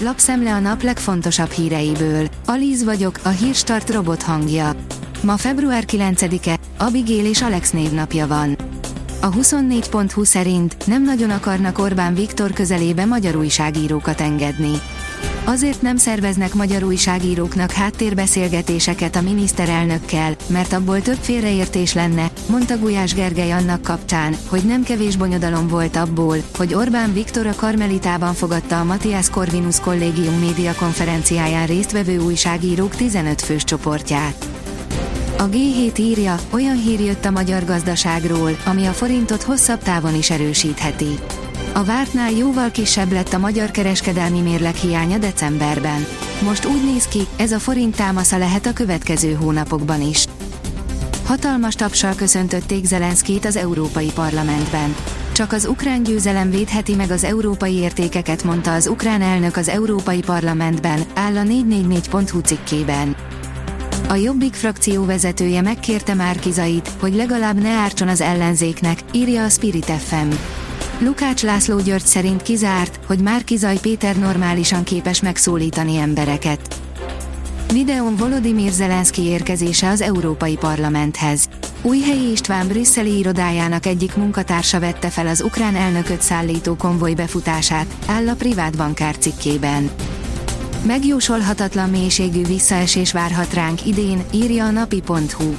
lapszemle a nap legfontosabb híreiből. Alíz vagyok, a hírstart robot hangja. Ma február 9-e, Abigail és Alex névnapja van. A 24.20 szerint nem nagyon akarnak Orbán Viktor közelébe magyar újságírókat engedni. Azért nem szerveznek magyar újságíróknak háttérbeszélgetéseket a miniszterelnökkel, mert abból több félreértés lenne, mondta Gulyás Gergely annak kapcsán, hogy nem kevés bonyodalom volt abból, hogy Orbán Viktor a Karmelitában fogadta a Matthias Corvinus kollégium média konferenciáján résztvevő újságírók 15 fős csoportját. A G7 írja, olyan hír jött a magyar gazdaságról, ami a forintot hosszabb távon is erősítheti. A vártnál jóval kisebb lett a magyar kereskedelmi mérleg hiánya decemberben. Most úgy néz ki, ez a forint támasza lehet a következő hónapokban is. Hatalmas tapsal köszöntötték Zelenszkét az Európai Parlamentben. Csak az ukrán győzelem védheti meg az európai értékeket, mondta az ukrán elnök az Európai Parlamentben, áll a 444.hu cikkében. A Jobbik frakció vezetője megkérte Márkizait, hogy legalább ne ártson az ellenzéknek, írja a Spirit FM. Lukács László György szerint kizárt, hogy Márkizaj Péter normálisan képes megszólítani embereket. Videón Volodymyr Zelenszky érkezése az Európai Parlamenthez. Újhelyi István brüsszeli irodájának egyik munkatársa vette fel az ukrán elnököt szállító konvoj befutását, áll a privát bankár cikkében. Megjósolhatatlan mélységű visszaesés várhat ránk idén, írja a napi.hu.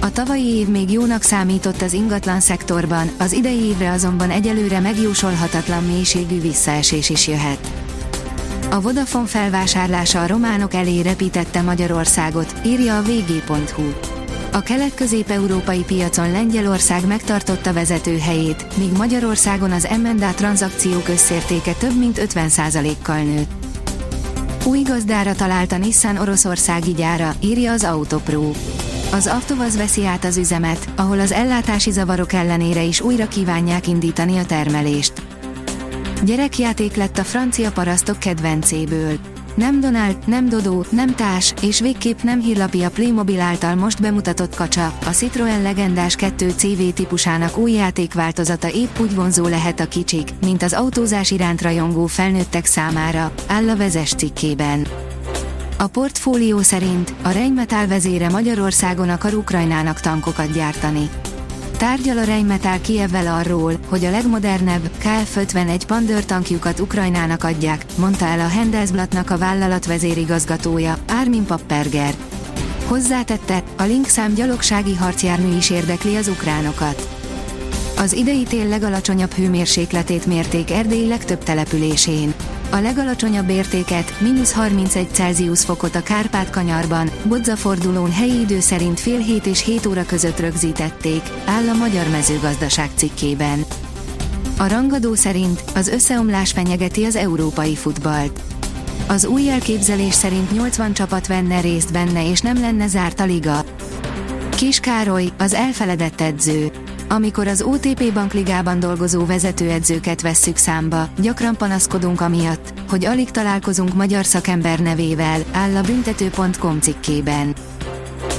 A tavalyi év még jónak számított az ingatlan szektorban, az idei évre azonban egyelőre megjósolhatatlan mélységű visszaesés is jöhet. A Vodafone felvásárlása a románok elé repítette Magyarországot, írja a vg.hu. A kelet-közép-európai piacon Lengyelország megtartotta vezető helyét, míg Magyarországon az M&A tranzakciók összértéke több mint 50%-kal nőtt. Új gazdára talált a Nissan oroszországi gyára, írja az Autopro. Az Avtovaz veszi át az üzemet, ahol az ellátási zavarok ellenére is újra kívánják indítani a termelést. Gyerekjáték lett a francia parasztok kedvencéből. Nem Donald, nem Dodó, nem Tás, és végképp nem hírlapi a Playmobil által most bemutatott kacsa, a Citroen legendás 2 CV típusának új játékváltozata épp úgy vonzó lehet a kicsik, mint az autózás iránt rajongó felnőttek számára, áll a vezes cikkében. A portfólió szerint a Rheinmetall vezére Magyarországon akar Ukrajnának tankokat gyártani. Tárgyal a Rheinmetall Kievvel arról, hogy a legmodernebb KF-51 Pandör tankjukat Ukrajnának adják, mondta el a Handelsblattnak a vállalat vezérigazgatója, Armin Papperger. Hozzátette, a Linkszám gyalogsági harcjármű is érdekli az ukránokat. Az idei tél legalacsonyabb hőmérsékletét mérték Erdély legtöbb településén. A legalacsonyabb értéket, mínusz 31 Celsius fokot a Kárpát-kanyarban, Bodzafordulón helyi idő szerint fél hét és 7 óra között rögzítették, áll a Magyar Mezőgazdaság cikkében. A rangadó szerint az összeomlás fenyegeti az európai futballt. Az új elképzelés szerint 80 csapat venne részt benne és nem lenne zárt a liga. Kis Károly, az elfeledett edző. Amikor az OTP bankligában dolgozó vezetőedzőket vesszük számba, gyakran panaszkodunk amiatt, hogy alig találkozunk magyar szakember nevével, áll a büntető.com cikkében.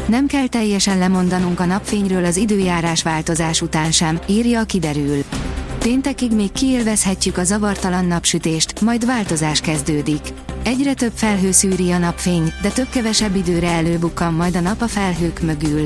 Nem kell teljesen lemondanunk a napfényről az időjárás változás után sem, írja a kiderül. Péntekig még kiélvezhetjük a zavartalan napsütést, majd változás kezdődik. Egyre több felhő szűri a napfény, de több-kevesebb időre előbukkan majd a nap a felhők mögül.